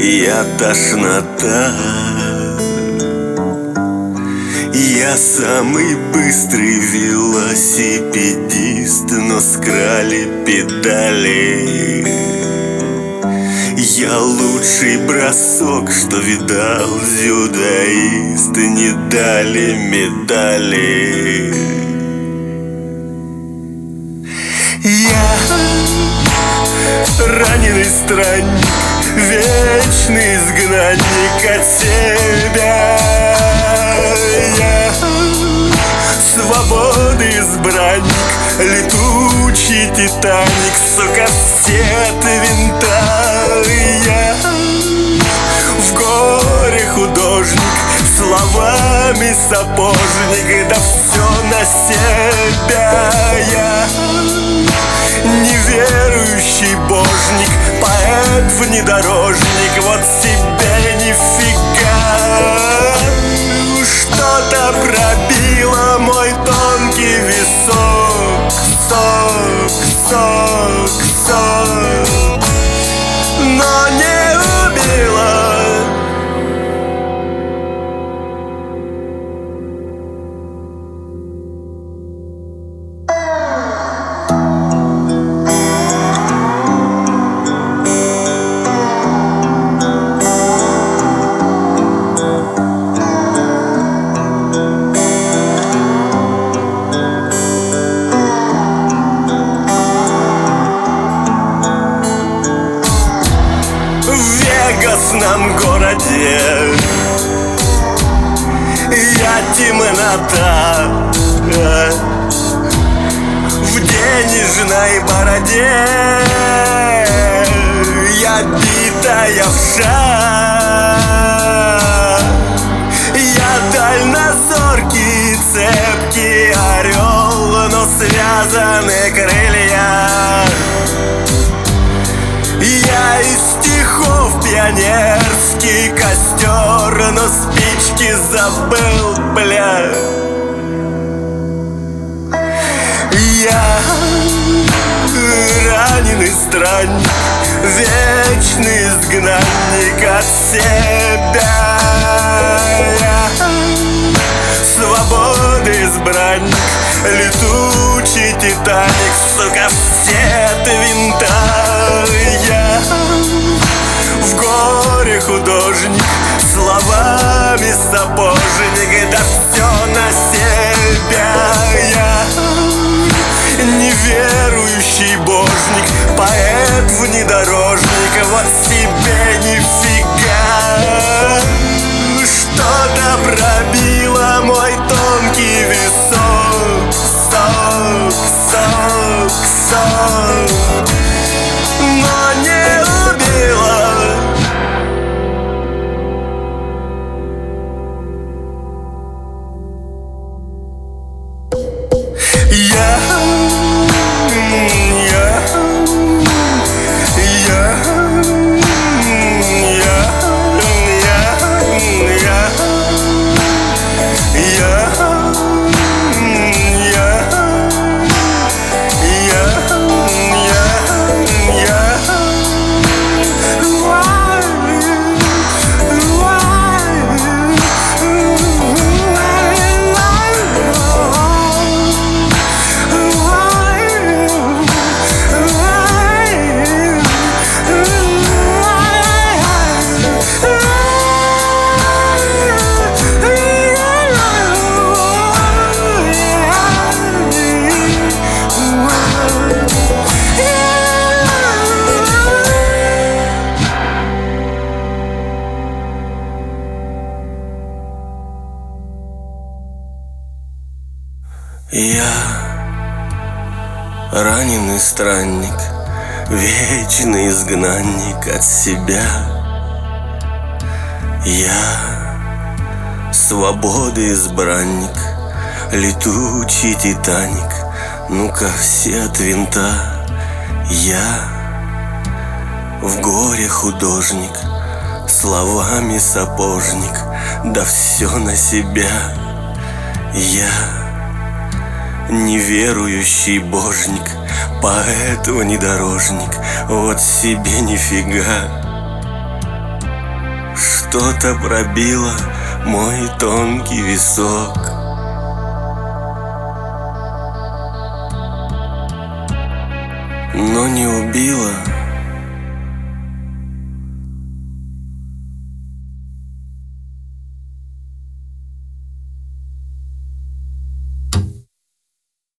моя тошнота. Я самый быстрый велосипедист Но скрали педали. Я лучший бросок, что видал дзюдоист Не дали медали. Я раненый странник Вечный изгнанник от себя Я свободы избранник Летучий титаник, сука, все винта. Я в горе художник Словами сапожник, да все на себя внедорожник, вот Вегасном городе. Я темнота В денежной бороде. Я битая вша пионерский костер Но спички забыл, бля. Я раненый странник Вечный изгнанник от себя. Я свободы избранник Летучий титаник, сука, все от винта горе художник Словами сапожник, да все на себя Я. Неверующий божник Поэт внедорожник, вот себе нифига Я, Я раненый странник, вечный изгнанник от себя. Я свободы избранник, летучий титаник, ну-ка все от винта. Я в горе художник, словами сапожник, да все на себя. Я неверующий божник, поэт внедорожник, вот себе нифига. Что-то пробило мой тонкий висок Но не убило